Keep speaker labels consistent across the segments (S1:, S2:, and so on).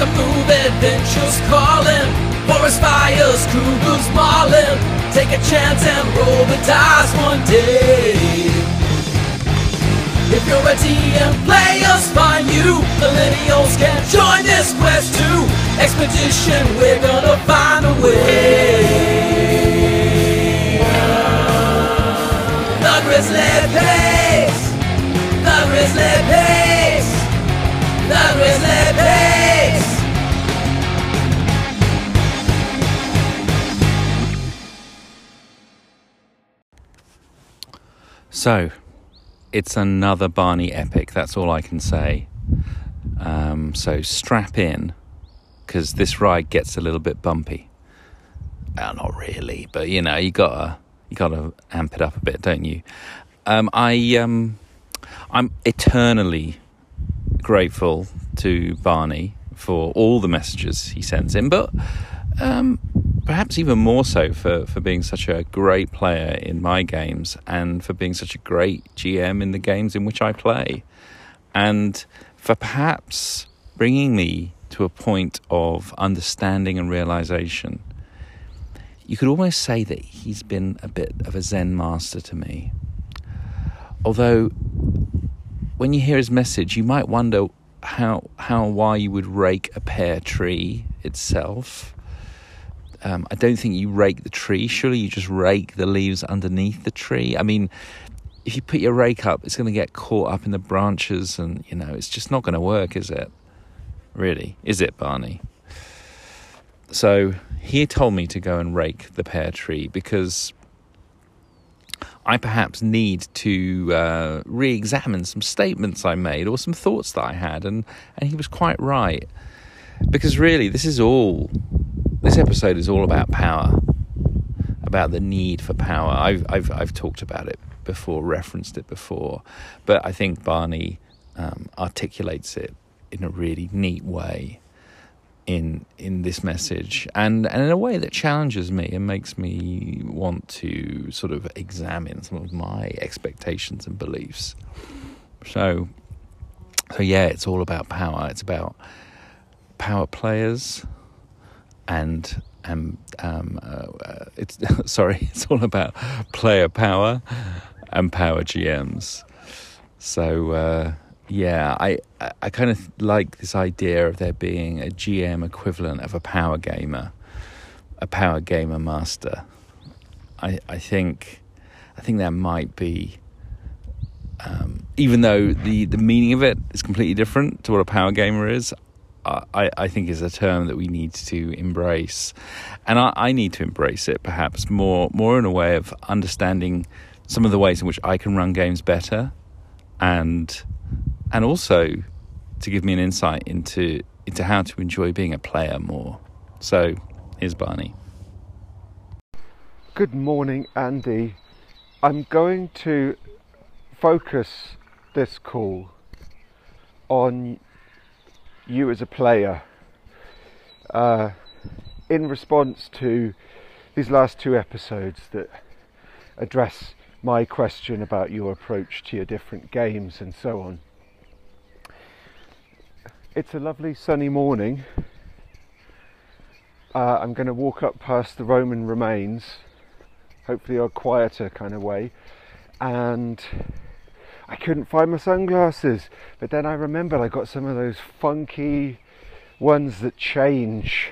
S1: A move, adventures calling. Forest fires, cougars mauling. Take a chance and roll the dice one day. If you're a DM, players find you. Millennials can join this quest too. Expedition, we're gonna find a way. The Grizzly Pace. The Grizzly Pace. The Grizzly Pace.
S2: So, it's another Barney epic. That's all I can say. Um, so strap in, because this ride gets a little bit bumpy. Well, not really, but you know, you gotta you gotta amp it up a bit, don't you? Um, I um, I'm eternally grateful to Barney for all the messages he sends in, but um, perhaps even more so for, for being such a great player in my games and for being such a great GM in the games in which I play. And for perhaps bringing me to a point of understanding and realization. You could almost say that he's been a bit of a Zen master to me. Although, when you hear his message, you might wonder how how why you would rake a pear tree itself. Um, I don't think you rake the tree. Surely you just rake the leaves underneath the tree. I mean, if you put your rake up, it's going to get caught up in the branches, and you know it's just not going to work, is it? Really, is it, Barney? So he told me to go and rake the pear tree because I perhaps need to uh, re-examine some statements I made or some thoughts that I had, and and he was quite right because really this is all this episode is all about power, about the need for power. I've I've I've talked about it before, referenced it before, but I think Barney um, articulates it in a really neat way in in this message and and in a way that challenges me and makes me want to sort of examine some of my expectations and beliefs so so yeah it's all about power it's about power players and and um uh, it's sorry it's all about player power and power GMs so uh yeah, I, I kind of like this idea of there being a GM equivalent of a power gamer, a power gamer master. I I think I think that might be, um, even though the the meaning of it is completely different to what a power gamer is. I, I think is a term that we need to embrace, and I, I need to embrace it perhaps more more in a way of understanding some of the ways in which I can run games better, and and also to give me an insight into into how to enjoy being a player more. So, here's Barney.
S3: Good morning, Andy. I'm going to focus this call on you as a player uh, in response to these last two episodes that address my question about your approach to your different games and so on. It's a lovely sunny morning. Uh, I'm going to walk up past the Roman remains, hopefully a quieter kind of way, and I couldn't find my sunglasses. But then I remembered I got some of those funky ones that change,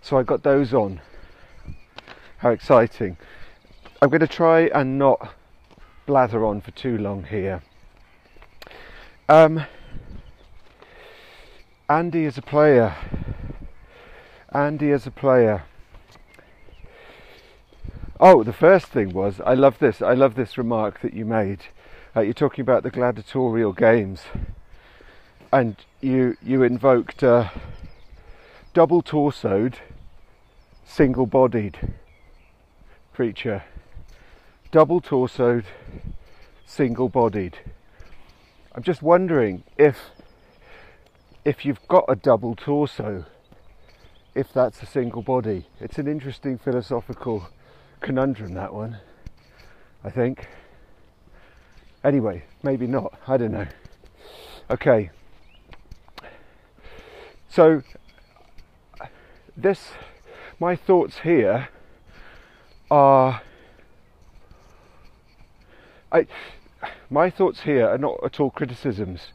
S3: so I got those on. How exciting! I'm going to try and not blather on for too long here. Um, Andy is a player. Andy is a player. Oh, the first thing was I love this. I love this remark that you made. Uh, you're talking about the gladiatorial games, and you you invoked uh, double torsoed, single bodied creature. Double torsoed, single bodied. I'm just wondering if if you've got a double torso, if that's a single body. It's an interesting philosophical conundrum, that one, I think. Anyway, maybe not, I don't know. Okay, So, this, my thoughts here are. I, my thoughts here are not at all criticisms.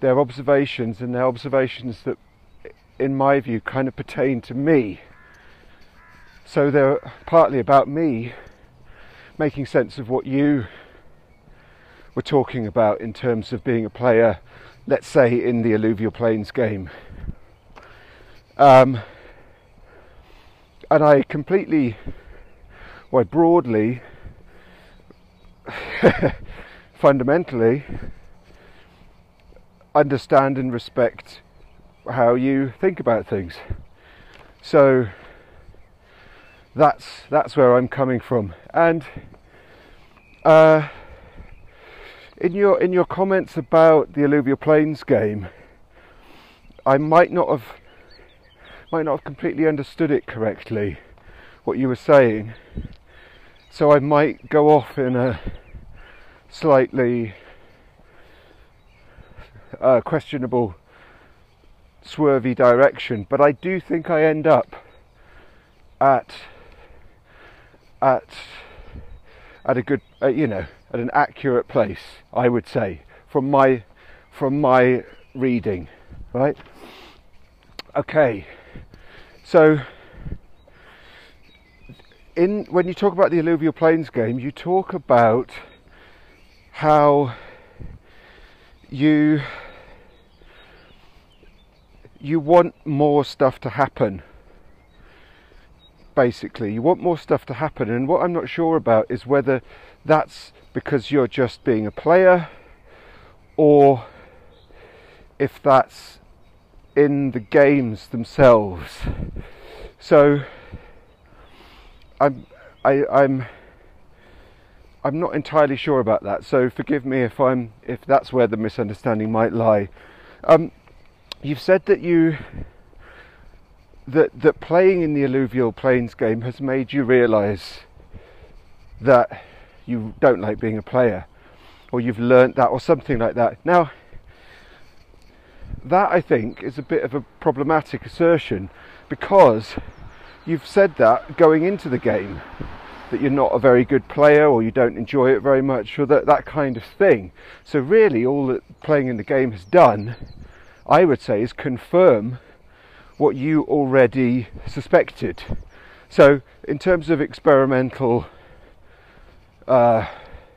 S3: They're observations, and they're observations that, in my view, kind of pertain to me. So they're partly about me making sense of what you were talking about in terms of being a player, let's say, in the alluvial plains game. Um, and I completely, well, broadly, fundamentally, understand and respect how you think about things. So that's that's where I'm coming from. And uh, in your in your comments about the alluvial plains game, I might not have might not have completely understood it correctly what you were saying. So I might go off in a slightly uh, questionable, swervy direction, but I do think I end up at at at a good, uh, you know, at an accurate place. I would say from my from my reading, right? Okay, so in when you talk about the alluvial plains game, you talk about how you you want more stuff to happen basically you want more stuff to happen and what i'm not sure about is whether that's because you're just being a player or if that's in the games themselves so i'm I, i'm I'm not entirely sure about that, so forgive me if I'm if that's where the misunderstanding might lie. Um, you've said that you that that playing in the alluvial plains game has made you realise that you don't like being a player, or you've learnt that, or something like that. Now, that I think is a bit of a problematic assertion because you've said that going into the game that you're not a very good player or you don't enjoy it very much or that, that kind of thing. So, really, all that playing in the game has done, I would say, is confirm what you already suspected. So, in terms of experimental uh,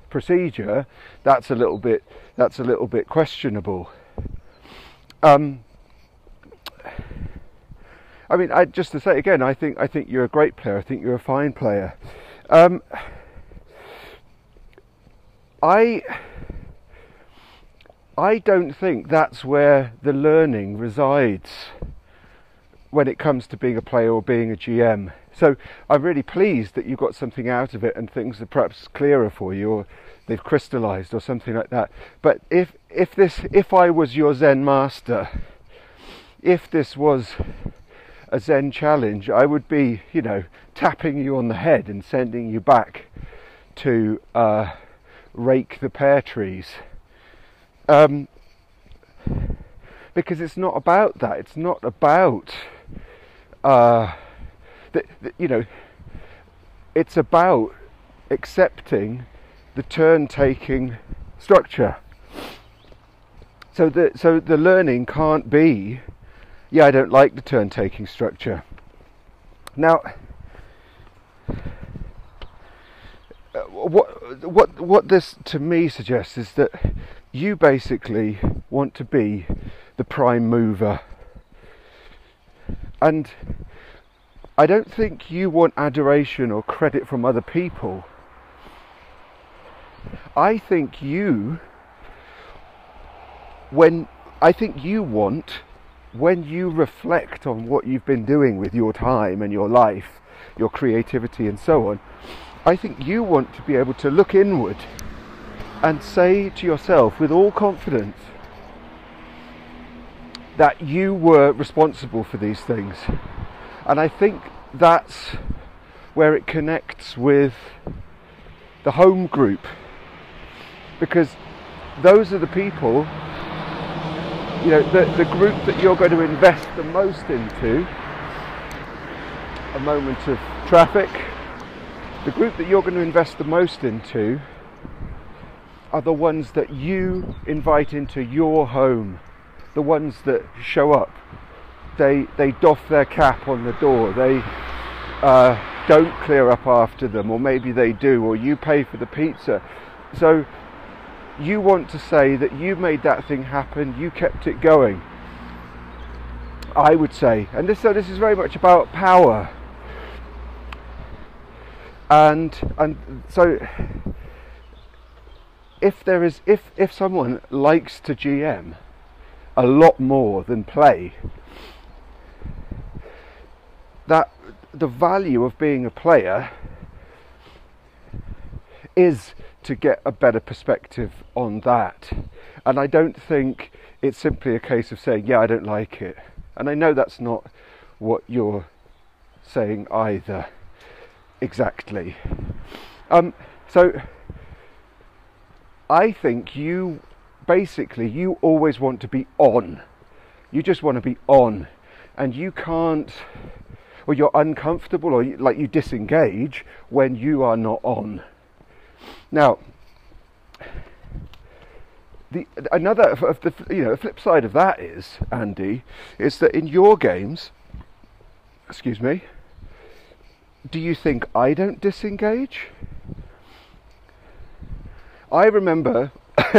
S3: procedure, that's a little bit that's a little bit questionable. Um, I mean, I, just to say again, I think I think you're a great player. I think you're a fine player. Um, I I don't think that's where the learning resides when it comes to being a player or being a GM. So I'm really pleased that you got something out of it and things are perhaps clearer for you or they've crystallized or something like that. But if if this if I was your Zen master, if this was a Zen challenge, I would be, you know, tapping you on the head and sending you back to uh, rake the pear trees. Um, because it's not about that. It's not about, uh, the, you know, it's about accepting the turn-taking structure. So the so the learning can't be yeah, I don't like the turn taking structure. Now, what what what this to me suggests is that you basically want to be the prime mover, and I don't think you want adoration or credit from other people. I think you when I think you want when you reflect on what you've been doing with your time and your life, your creativity, and so on, I think you want to be able to look inward and say to yourself with all confidence that you were responsible for these things. And I think that's where it connects with the home group. Because those are the people you know, the, the group that you're going to invest the most into, a moment of traffic, the group that you're going to invest the most into are the ones that you invite into your home, the ones that show up. They, they doff their cap on the door, they uh, don't clear up after them, or maybe they do, or you pay for the pizza. So you want to say that you made that thing happen, you kept it going. I would say, and this so this is very much about power. And and so if there is if if someone likes to GM a lot more than play, that the value of being a player is to get a better perspective on that. And I don't think it's simply a case of saying, yeah, I don't like it. And I know that's not what you're saying either, exactly. Um, so I think you basically, you always want to be on. You just want to be on. And you can't, or you're uncomfortable, or you, like you disengage when you are not on. Now, the another of the you know flip side of that is Andy is that in your games, excuse me, do you think I don't disengage? I remember,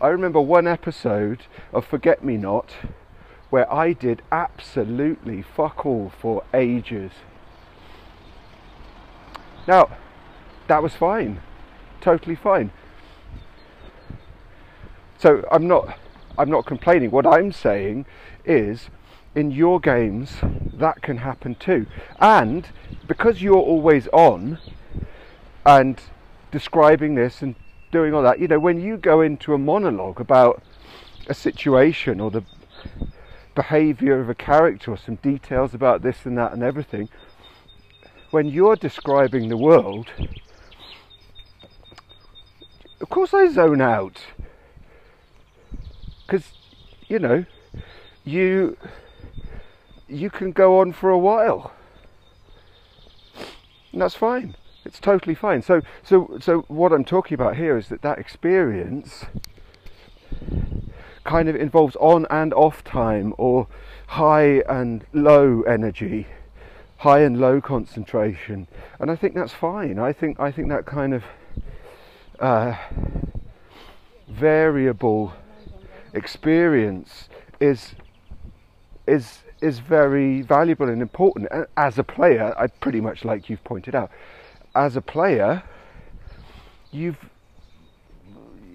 S3: I remember one episode of Forget Me Not where I did absolutely fuck all for ages. Now, that was fine, totally fine. So I'm not, I'm not complaining. What I'm saying is, in your games, that can happen too. And because you're always on, and describing this and doing all that, you know, when you go into a monologue about a situation or the behavior of a character or some details about this and that and everything, when you're describing the world, of course I zone out. Because, you know, you you can go on for a while. And that's fine. It's totally fine. So so so what I'm talking about here is that that experience kind of involves on and off time or high and low energy high and low concentration and I think that's fine I think I think that kind of uh, variable experience is is is very valuable and important. As a player, I pretty much like you've pointed out, as a player, you've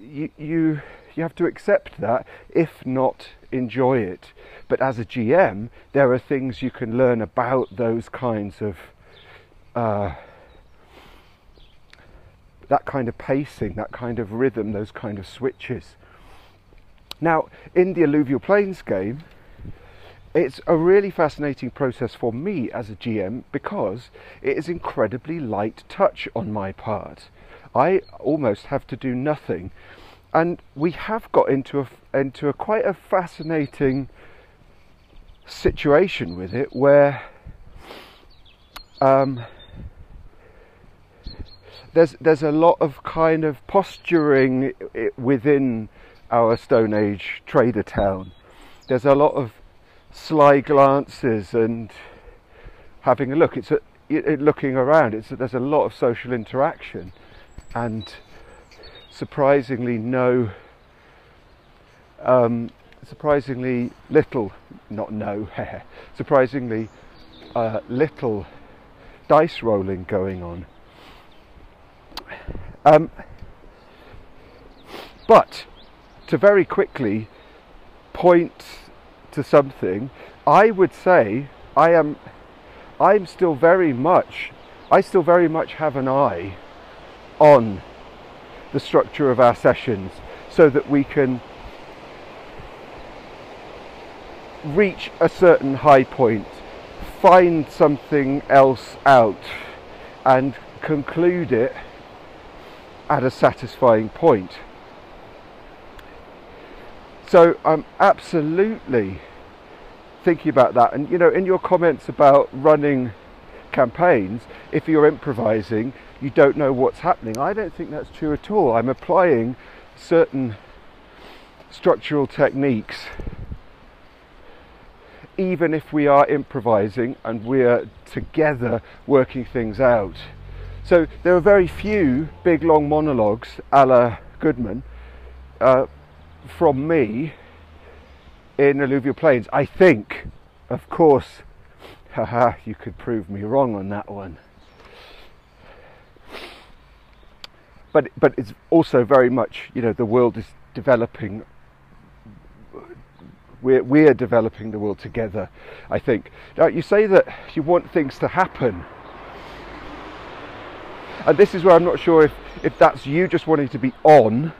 S3: you you you have to accept that, if not enjoy it. But as a GM, there are things you can learn about those kinds of uh, that kind of pacing, that kind of rhythm, those kind of switches. Now, in the alluvial plains game, it's a really fascinating process for me as a GM because it is incredibly light touch on my part. I almost have to do nothing, and we have got into a into a quite a fascinating situation with it where um, there's there's a lot of kind of posturing within our Stone Age trader town. There's a lot of sly glances and having a look. It's a, it, looking around. It's a, there's a lot of social interaction, and surprisingly no. Um, surprisingly little, not no, surprisingly uh, little dice rolling going on. Um, but to very quickly point to something, I would say I am I'm still very much I still very much have an eye on the structure of our sessions so that we can reach a certain high point, find something else out and conclude it at a satisfying point. So I'm absolutely thinking about that. And you know, in your comments about running campaigns, if you're improvising, you don't know what's happening. I don't think that's true at all. I'm applying certain structural techniques even if we are improvising and we're together working things out. So there are very few big long monologues a la Goodman uh, from me in alluvial plains. I think, of course, haha, you could prove me wrong on that one. But but it's also very much you know the world is developing. We're we're developing the world together. I think. Now you say that you want things to happen. And this is where I'm not sure if, if that's you just wanting to be on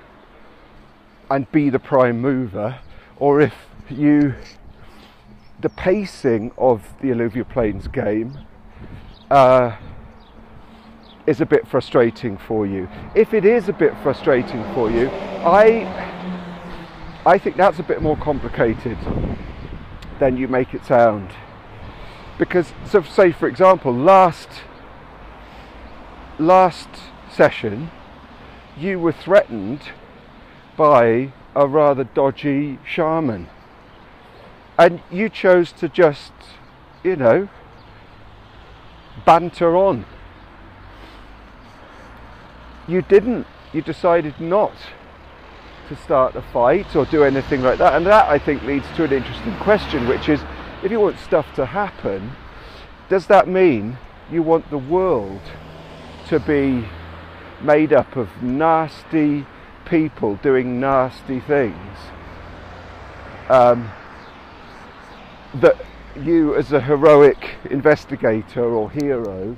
S3: and be the prime mover, or if you the pacing of the alluvial plains game uh, is a bit frustrating for you. If it is a bit frustrating for you, I I think that's a bit more complicated than you make it sound. Because so say for example, last last session you were threatened by a rather dodgy shaman and you chose to just, you know, banter on. You didn't. You decided not to start a fight or do anything like that. And that, I think, leads to an interesting question, which is if you want stuff to happen, does that mean you want the world to be made up of nasty people doing nasty things? Um, that you, as a heroic investigator or hero,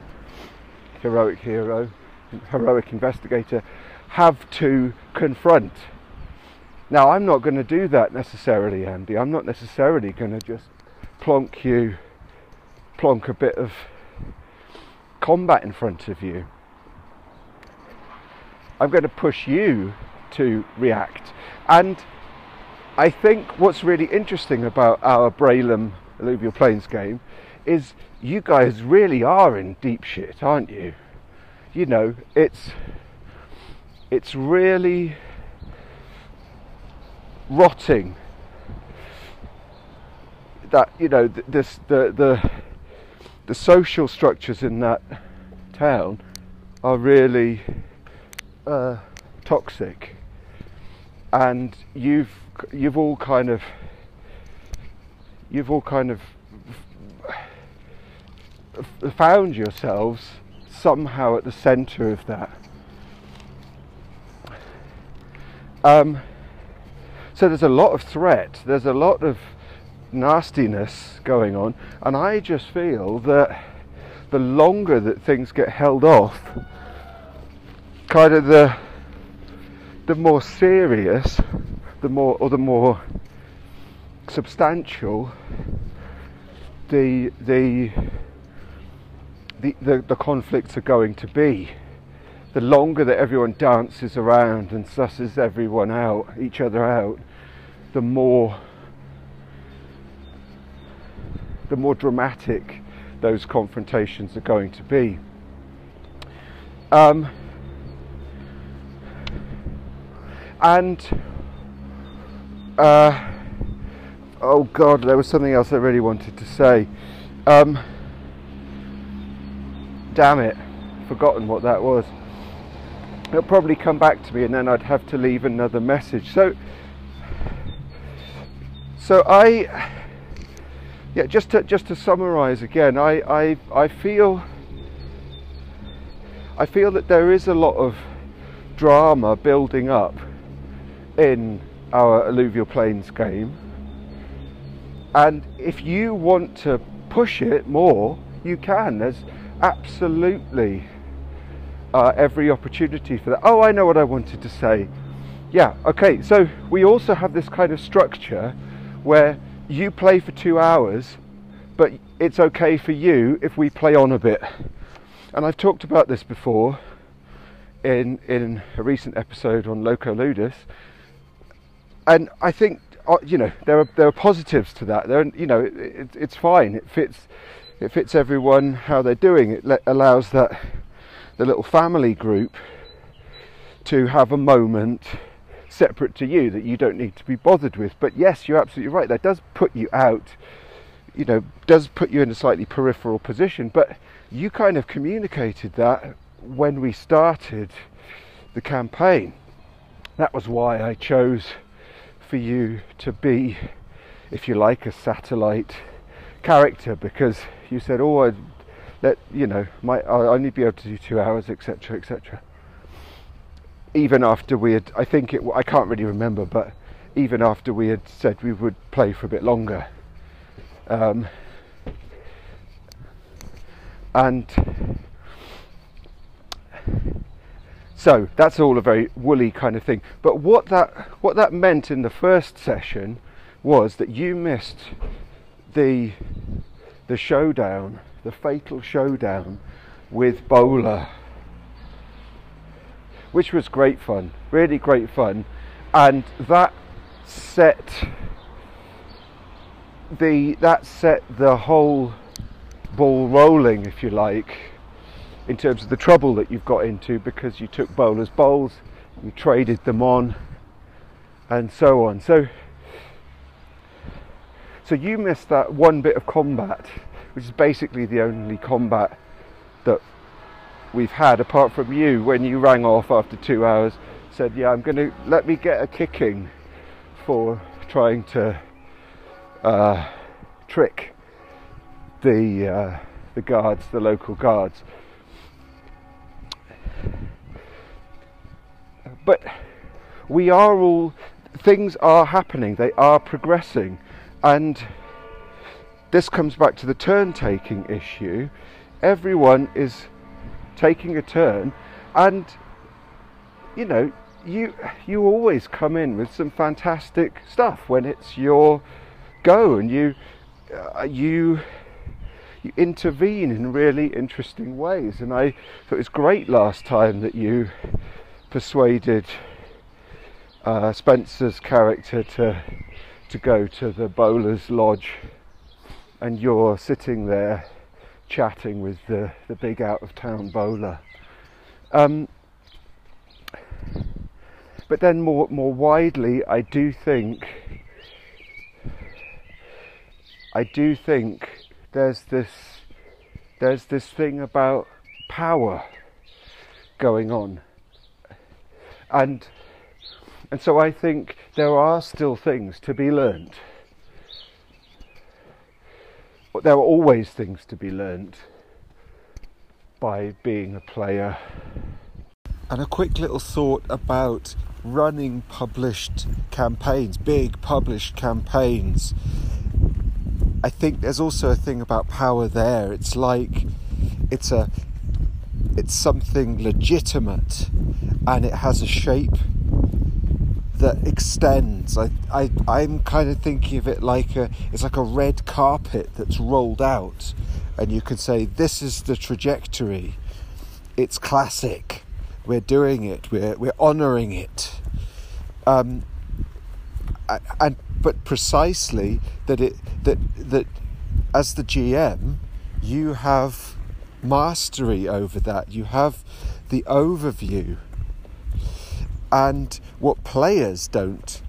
S3: heroic hero, heroic investigator, have to confront. Now, I'm not going to do that necessarily, Andy. I'm not necessarily going to just plonk you, plonk a bit of combat in front of you. I'm going to push you to react. And I think what's really interesting about our Braylam Alluvial Plains game is you guys really are in deep shit, aren't you? You know, it's it's really rotting that you know this the the the social structures in that town are really uh, toxic and you've you've all kind of you've all kind of found yourselves somehow at the centre of that. Um, so there's a lot of threat, there's a lot of nastiness going on, and I just feel that the longer that things get held off, kind of the the more serious the more or the more substantial the the the, the, the conflicts are going to be. The longer that everyone dances around and susses everyone out, each other out, the more the more dramatic those confrontations are going to be. Um, and uh, oh God, there was something else I really wanted to say. Um, damn it, forgotten what that was. It'll probably come back to me, and then I'd have to leave another message. So, so I, yeah, just to just to summarise again, I, I I feel I feel that there is a lot of drama building up in our alluvial plains game. And if you want to push it more, you can. There's absolutely uh, every opportunity for that. Oh, I know what I wanted to say. Yeah, okay, so we also have this kind of structure where you play for two hours, but it's okay for you if we play on a bit. And I've talked about this before in, in a recent episode on Loco Ludus and I think uh, you know there are there are positives to that. There, you know, it, it's fine. It fits it fits everyone how they're doing. It le- allows that the little family group to have a moment separate to you that you don't need to be bothered with. But yes, you're absolutely right. That does put you out. You know, does put you in a slightly peripheral position. But you kind of communicated that when we started the campaign. That was why I chose for you to be, if you like, a satellite character because you said, "Oh, I let you know, my I only be able to do two hours, etc., etc." Even after we had, I think it, I can't really remember, but even after we had said we would play for a bit longer, um, and so that's all a very woolly kind of thing. But what that what that meant in the first session was that you missed the the showdown, the fatal showdown with Bowler, which was great fun, really great fun, and that set the that set the whole ball rolling, if you like in terms of the trouble that you've got into because you took bowlers' bowls, you traded them on, and so on. So, so you missed that one bit of combat, which is basically the only combat that we've had, apart from you when you rang off after two hours, said, "Yeah, I'm going to let me get a kicking for trying to uh, trick the." Uh, the guards, the local guards. But we are all, things are happening, they are progressing, and this comes back to the turn taking issue. Everyone is taking a turn, and you know, you you always come in with some fantastic stuff when it's your go, and you uh, you you intervene in really interesting ways. And I thought it was great last time that you persuaded uh, Spencer's character to to go to the bowler's lodge, and you're sitting there chatting with the, the big out of town bowler. Um, but then more more widely, I do think I do think there's this there's this thing about power going on and and so I think there are still things to be learnt. But there are always things to be learnt by being a player. And a quick little thought about running published campaigns, big published campaigns. I think there's also a thing about power there. It's like it's a it's something legitimate and it has a shape that extends. I, I, I'm kind of thinking of it like a, it's like a red carpet that's rolled out, and you can say, This is the trajectory. It's classic. We're doing it. We're, we're honouring it. Um, and but precisely that it that that as the GM, you have mastery over that. You have the overview. And what players don't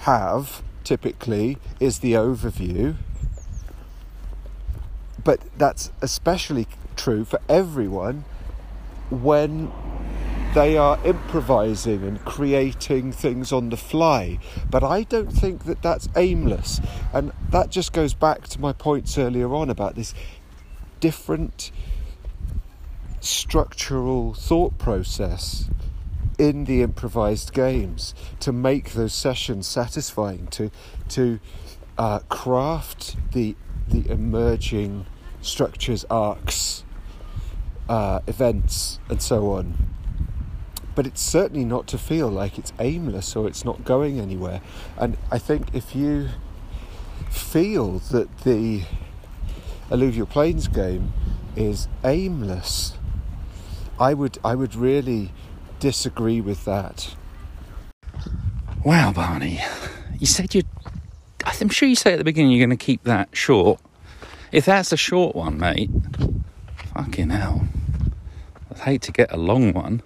S3: have typically is the overview. But that's especially true for everyone when they are improvising and creating things on the fly. But I don't think that that's aimless. And that just goes back to my points earlier on about this different structural thought process in the improvised games to make those sessions satisfying, to to uh, craft the the emerging structures, arcs, uh, events, and so on. But it's certainly not to feel like it's aimless or it's not going anywhere. And I think if you feel that the alluvial plains game is aimless, I would I would really disagree with that.
S2: Wow, Barney, You said you. I'm sure you say at the beginning you're going to keep that short. If that's a short one, mate, fucking hell. I'd hate to get a long one.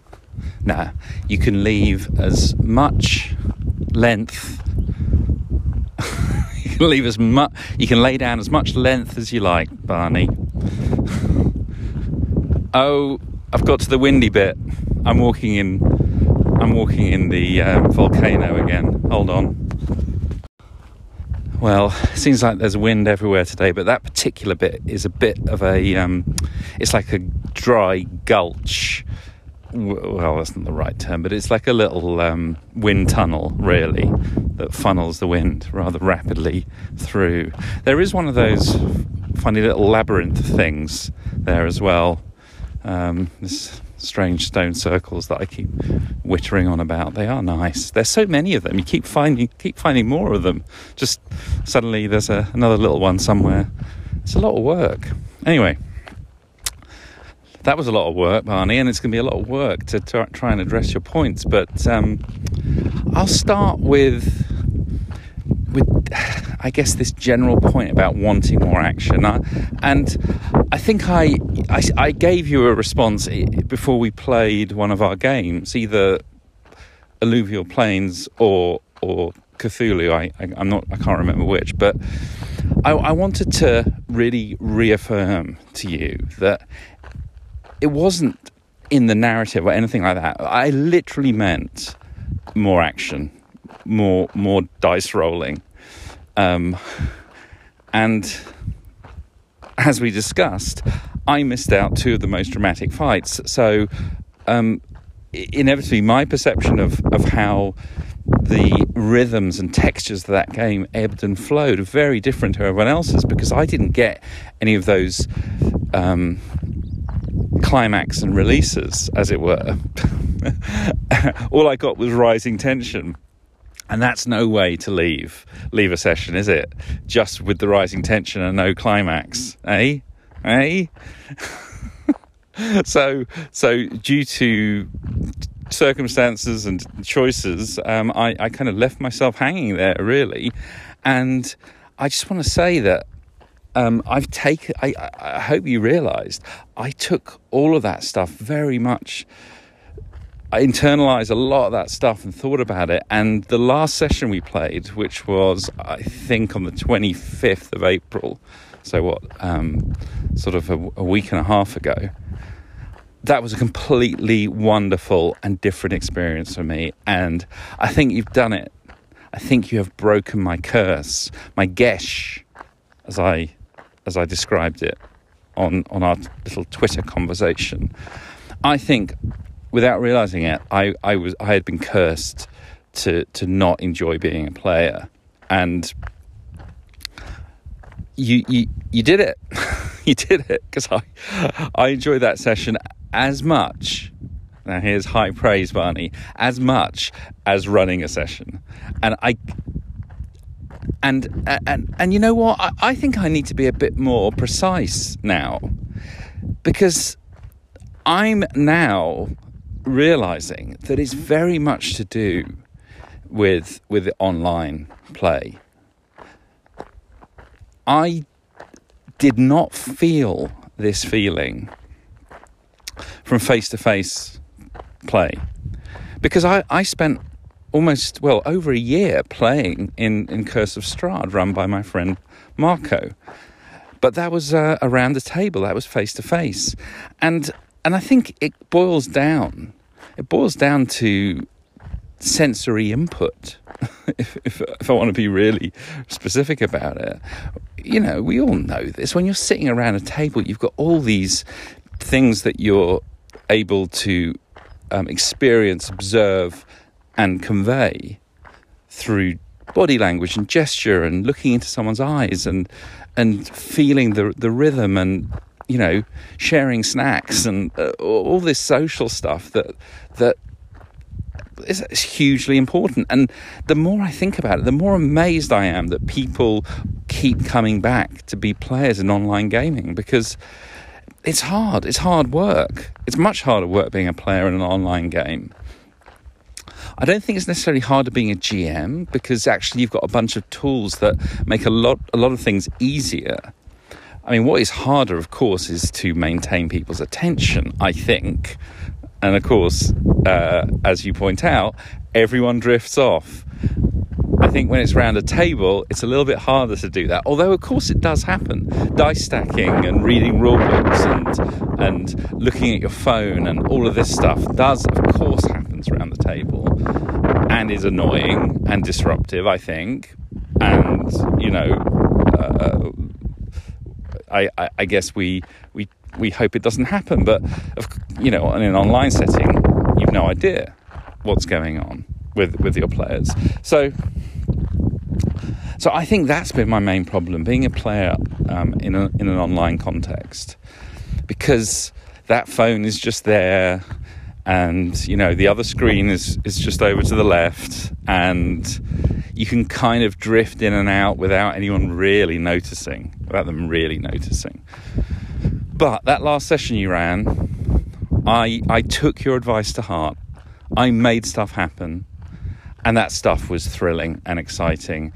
S2: Nah, you can leave as much length. you can leave as much. You can lay down as much length as you like, Barney. oh, I've got to the windy bit. I'm walking in. I'm walking in the uh, volcano again. Hold on. Well, seems like there's wind everywhere today, but that particular bit is a bit of a. Um, it's like a dry gulch. Well, that's not the right term, but it's like a little um, wind tunnel, really, that funnels the wind rather rapidly through. There is one of those funny little labyrinth things there as well. Um, this strange stone circles that I keep wittering on about. They are nice. There's so many of them. You keep finding keep finding more of them. Just suddenly there's a, another little one somewhere. It's a lot of work. Anyway, that was a lot of work, Barney, and it's going to be a lot of work to try and address your points. But um, I'll start with with I guess this general point about wanting more action, and I think I, I, I gave you a response before we played one of our games, either alluvial plains or or Cthulhu. I, I am not I can't remember which, but I, I wanted to really reaffirm to you that it wasn't in the narrative or anything like that. I literally meant more action, more more dice rolling, um, and as we discussed, I missed out two of the most dramatic fights. So, um, inevitably, my perception of, of how the rhythms and textures of that game ebbed and flowed are very different to everyone else's because I didn't get any of those um, climax and releases, as it were. All I got was rising tension. And that's no way to leave leave a session, is it? Just with the rising tension and no climax, eh? Eh? so so due to circumstances and choices, um, I, I kind of left myself hanging there really, and I just want to say that um, I've taken. I, I hope you realised I took all of that stuff very much I internalized a lot of that stuff and thought about it. And the last session we played, which was, I think, on the 25th of April, so what, um, sort of a, a week and a half ago, that was a completely wonderful and different experience for me. And I think you've done it. I think you have broken my curse, my geis, as I as I described it on on our little Twitter conversation. I think without realizing it, I, I was I had been cursed to to not enjoy being a player, and you you you did it, you did it because I I enjoyed that session as much. Now here's high praise, Barney, as much as running a session, and I. And and and you know what? I, I think I need to be a bit more precise now, because I'm now realizing that it's very much to do with with online play. I did not feel this feeling from face to face play because I, I spent almost well over a year playing in, in Curse of Strahd run by my friend Marco. But that was uh, around the table, that was face to face. And and I think it boils down. It boils down to sensory input. if, if, if I want to be really specific about it, you know, we all know this. When you're sitting around a table, you've got all these things that you're able to um, experience, observe, and convey through body language and gesture and looking into someone's eyes and and feeling the the rhythm and you know, sharing snacks and uh, all this social stuff that that is, hugely important. And the more I think about it, the more amazed I am that people keep coming back to be players in online gaming because it's hard. It's hard work. It's much harder work being a player in an online game. I don't think it's necessarily harder being a GM because actually you've got a bunch of tools that make a lot a lot of things easier. I mean, what is harder, of course, is to maintain people's attention. I think, and of course, uh, as you point out, everyone drifts off. I think when it's round a table, it's a little bit harder to do that. Although, of course, it does happen. Dice stacking and reading rule books and and looking at your phone and all of this stuff does, of course, happens around the table and is annoying and disruptive. I think, and you know, uh, I, I, I guess we we we hope it doesn't happen. But you know, in an online setting, you've no idea what's going on with with your players. So so I think that's been my main problem being a player um, in a, in an online context because that phone is just there and you know the other screen is is just over to the left and you can kind of drift in and out without anyone really noticing without them really noticing. But that last session you ran i i took your advice to heart. I made stuff happen and that stuff was thrilling and exciting.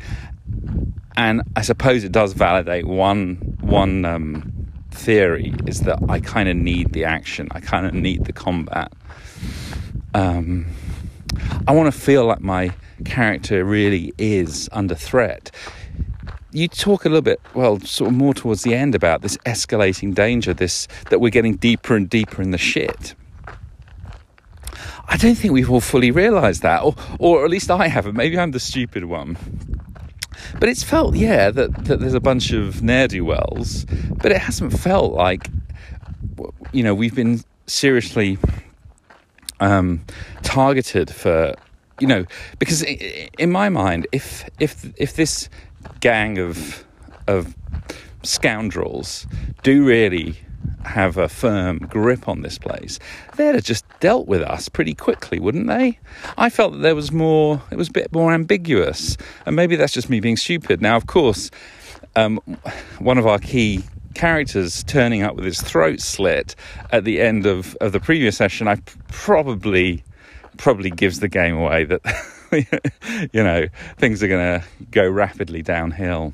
S2: And i suppose it does validate one one um, theory is that i kind of need the action. I kind of need the combat. Um, I want to feel like my character really is under threat. You talk a little bit, well, sort of more towards the end about this escalating danger, this that we're getting deeper and deeper in the shit. I don't think we've all fully realised that, or, or at least I haven't. Maybe I'm the stupid one. But it's felt, yeah, that, that there's a bunch of ne'er do wells, but it hasn't felt like, you know, we've been seriously um, targeted for you know because in my mind if if if this gang of of scoundrels do really have a firm grip on this place, they'd have just dealt with us pretty quickly, wouldn't they? I felt that there was more, it was a bit more ambiguous, and maybe that's just me being stupid. Now, of course, um, one of our key characters turning up with his throat slit at the end of, of the previous session, I probably probably gives the game away that you know things are going to go rapidly downhill.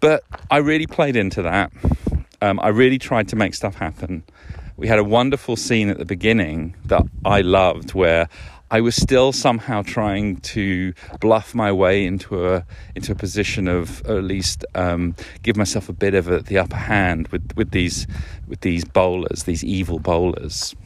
S2: But I really played into that. Um, I really tried to make stuff happen. We had a wonderful scene at the beginning that I loved where I was still somehow trying to bluff my way into a into a position of at least um, give myself a bit of a, the upper hand with, with these with these bowlers, these evil bowlers,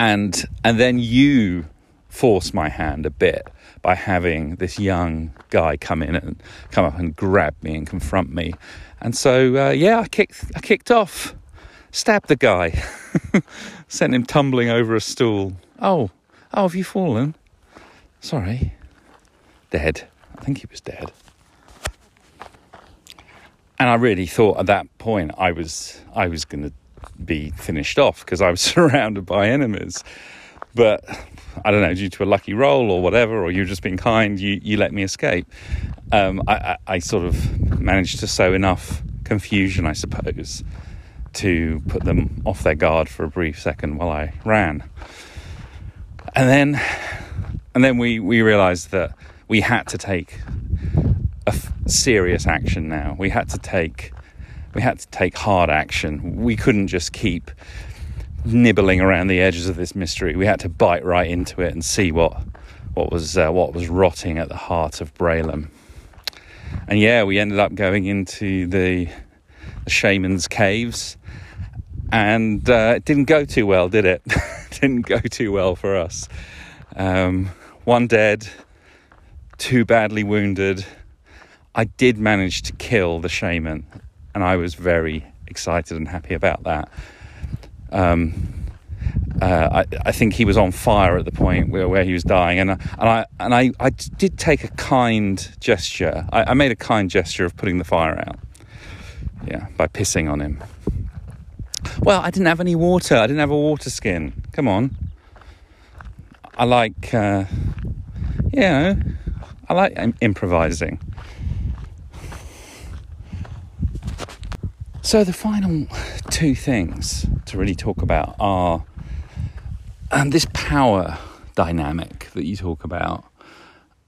S2: and and then you force my hand a bit by having this young guy come in and come up and grab me and confront me, and so uh, yeah, I kicked I kicked off, stabbed the guy, sent him tumbling over a stool. Oh, oh, have you fallen? Sorry. Dead. I think he was dead. And I really thought at that point I was I was going to be finished off because I was surrounded by enemies. But I don't know, due to a lucky roll or whatever, or you just being kind, you, you let me escape. Um, I, I, I sort of managed to sow enough confusion, I suppose, to put them off their guard for a brief second while I ran and then and then we we realized that we had to take a f- serious action now we had to take we had to take hard action. We couldn't just keep nibbling around the edges of this mystery. We had to bite right into it and see what what was uh, what was rotting at the heart of Braylem and yeah we ended up going into the, the shaman's caves. And uh, it didn't go too well did it didn't go too well for us. Um, one dead, two badly wounded. I did manage to kill the shaman, and I was very excited and happy about that. Um, uh, I, I, think he was on fire at the point where, where he was dying, and, and I and I, I did take a kind gesture. I, I made a kind gesture of putting the fire out, yeah, by pissing on him. Well, I didn't have any water. I didn't have a water skin. Come on. I like, uh, you know, I like improvising. So the final two things to really talk about are um, this power dynamic that you talk about.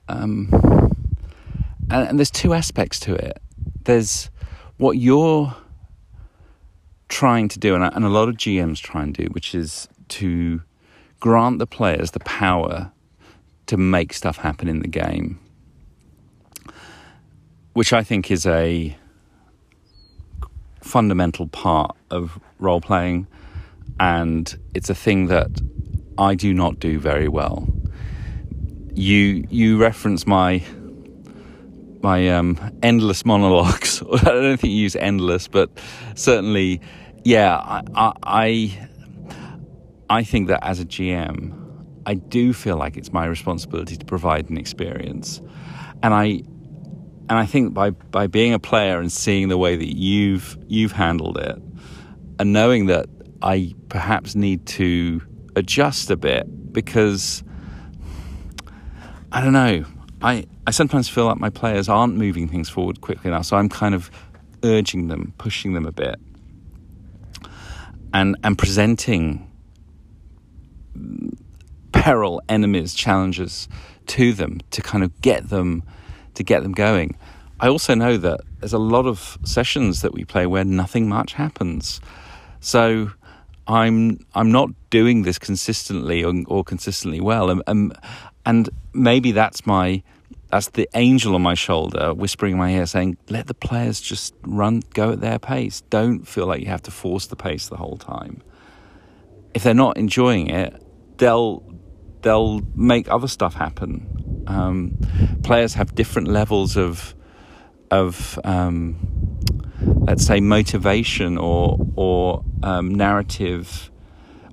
S2: Um, and, and there's two aspects to it. There's what you're trying to do, and, and a lot of GMs try and do, which is to grant the players the power to make stuff happen in the game, which I think is a fundamental part of role playing, and it's a thing that I do not do very well. You you reference my my um, endless monologues. I don't think you use endless, but certainly, yeah. I, I I think that as a GM, I do feel like it's my responsibility to provide an experience, and I and I think by by being a player and seeing the way that you've you've handled it, and knowing that I perhaps need to adjust a bit because I don't know. I, I sometimes feel like my players aren't moving things forward quickly enough, so I'm kind of urging them, pushing them a bit, and and presenting peril, enemies, challenges to them to kind of get them to get them going. I also know that there's a lot of sessions that we play where nothing much happens. So I'm I'm not doing this consistently or, or consistently well, and, and and maybe that's my that's the angel on my shoulder whispering in my ear saying let the players just run go at their pace don't feel like you have to force the pace the whole time if they're not enjoying it they'll they'll make other stuff happen. Um, players have different levels of of um, let's say motivation or or um, narrative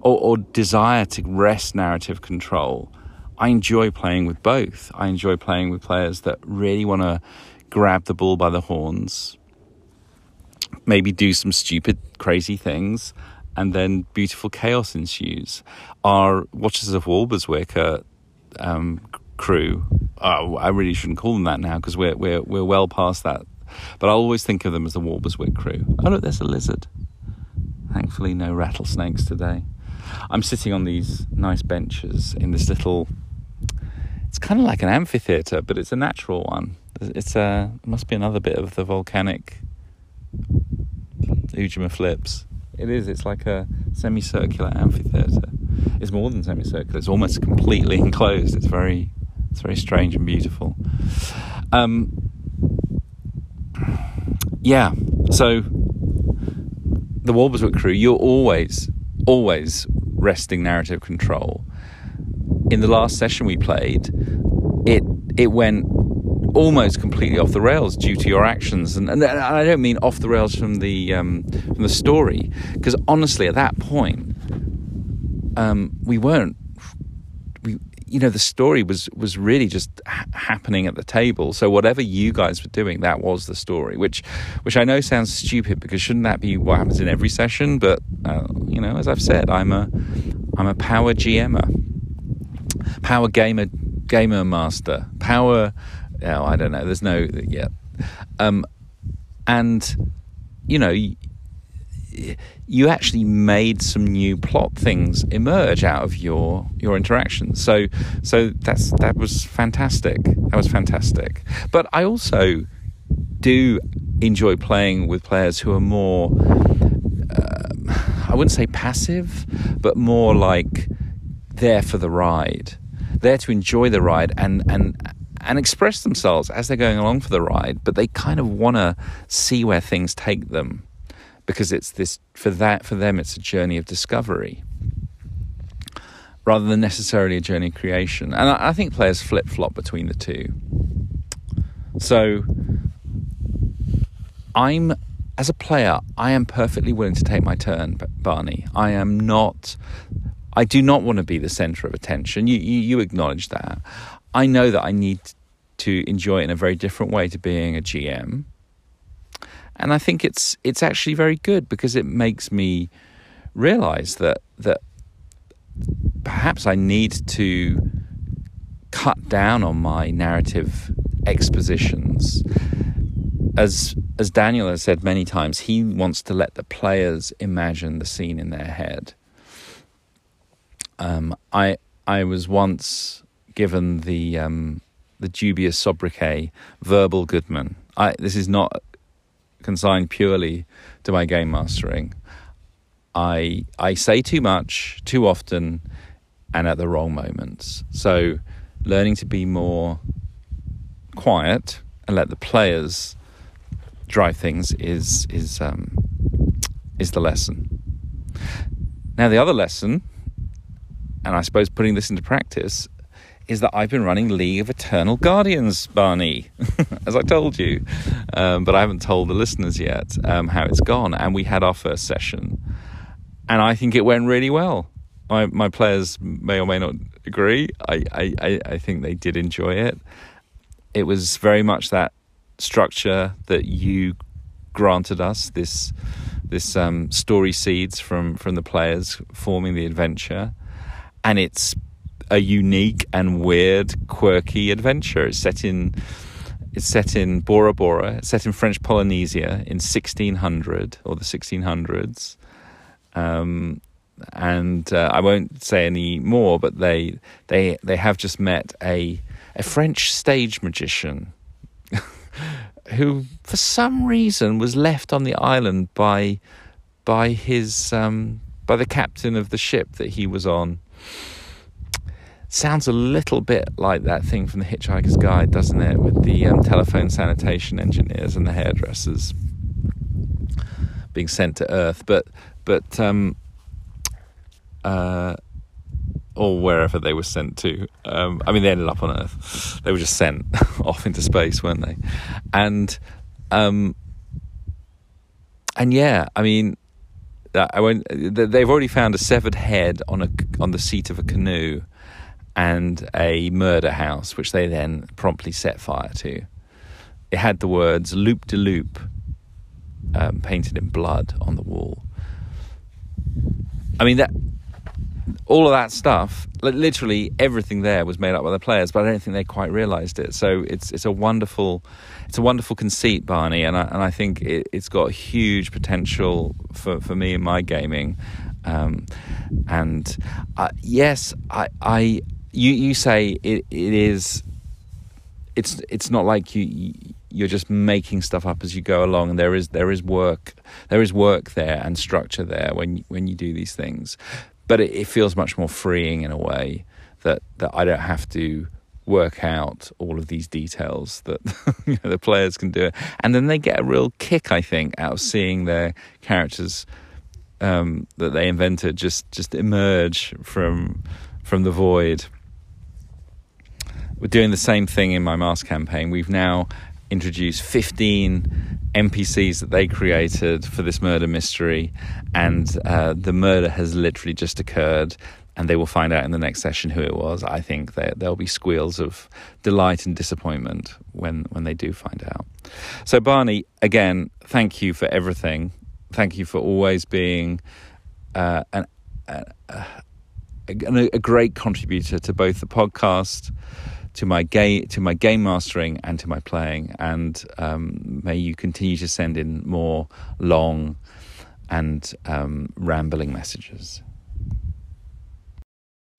S2: or, or, desire to wrest narrative control. I enjoy playing with both. I enjoy playing with players that really want to grab the bull by the horns, maybe do some stupid, crazy things, and then beautiful chaos ensues. Our Watchers of Walberswick uh, um, crew, uh, I really shouldn't call them that now because we're, we're, we're well past that. But I always think of them as the Walberswick crew. Oh, look, there's a lizard. Thankfully, no rattlesnakes today. I'm sitting on these nice benches in this little. It's kind of like an amphitheatre, but it's a natural one. It's a. It must be another bit of the volcanic Ujima flips. It is. It's like a semicircular amphitheatre. It's more than semicircular. It's almost completely enclosed. It's very, it's very strange and beautiful. Um, yeah. So the Walberswick crew, you're always, always wresting narrative control. In the last session we played, it it went almost completely off the rails due to your actions, and, and I don't mean off the rails from the um, from the story, because honestly, at that point, um, we weren't. You know, the story was was really just ha- happening at the table. So whatever you guys were doing, that was the story. Which, which I know sounds stupid because shouldn't that be what happens in every session? But uh, you know, as I've said, I'm a I'm a power GMer, power gamer, gamer master, power oh, I don't know. There's no yeah, um, and you know. You, actually made some new plot things emerge out of your your interactions. So so that's that was fantastic. That was fantastic. But I also do enjoy playing with players who are more uh, I wouldn't say passive, but more like there for the ride, there to enjoy the ride and and and express themselves as they're going along for the ride, but they kind of want to see where things take them because it's this for that for them it's a journey of discovery rather than necessarily a journey of creation. And I, I think players flip flop between the two. So I'm as a player, I am perfectly willing to take my turn, Barney. I am not. I do not want to be the center of attention. You, you, you acknowledge that. I know that I need to enjoy it in a very different way to being a GM. And I think it's it's actually very good because it makes me realize that that perhaps I need to cut down on my narrative expositions. As as Daniel has said many times, he wants to let the players imagine the scene in their head. Um, I I was once given the um, the dubious sobriquet verbal Goodman. I, this is not consigned purely to my game mastering. I I say too much too often and at the wrong moments. So learning to be more quiet and let the players drive things is is um, is the lesson. Now the other lesson, and I suppose putting this into practice, is that I've been running League of Eternal Guardians, Barney, as I told you, um, but I haven't told the listeners yet um, how it's gone. And we had our first session, and I think it went really well. My my players may or may not agree. I I, I think they did enjoy it. It was very much that structure that you granted us this this um, story seeds from from the players forming the adventure, and it's a unique and weird, quirky adventure. It's set in it's set in Bora Bora. Set in French Polynesia in 1600 or the 1600s. Um, and uh, I won't say any more, but they they they have just met a a French stage magician who, for some reason, was left on the island by by his um, by the captain of the ship that he was on. Sounds a little bit like that thing from the Hitchhiker's Guide, doesn't it? With the um, telephone sanitation engineers and the hairdressers being sent to Earth, but but um, uh, or wherever they were sent to. Um, I mean, they ended up on Earth. They were just sent off into space, weren't they? And um, and yeah, I mean, I won't. They've already found a severed head on a on the seat of a canoe, and a murder house, which they then promptly set fire to. It had the words "loop de loop" um, painted in blood on the wall. I mean that all of that stuff, literally everything there was made up by the players, but I don't think they quite realised it. So it's it's a wonderful, it's a wonderful conceit, Barney, and I, and I think it, has got huge potential for, for me in my gaming. Um, and uh, yes, I you you say it, it is. It's it's not like you you're just making stuff up as you go along. There is there is work there is work there and structure there when when you do these things but it, it feels much more freeing in a way that that I don't have to work out all of these details that you know, the players can do it, and then they get a real kick, I think, out of seeing their characters um, that they invented just just emerge from from the void. We're doing the same thing in my mask campaign. We've now introduced 15 NPCs that they created for this murder mystery, and uh, the murder has literally just occurred. And they will find out in the next session who it was. I think there there'll be squeals of delight and disappointment when when they do find out. So Barney, again, thank you for everything. Thank you for always being uh, an, a, a, a great contributor to both the podcast to my game to my game mastering and to my playing. And um, may you continue to send in more long and um, rambling messages.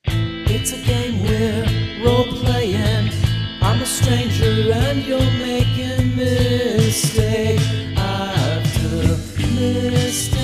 S1: It's a game we're role playing. I'm a stranger and you're making mistake after mistake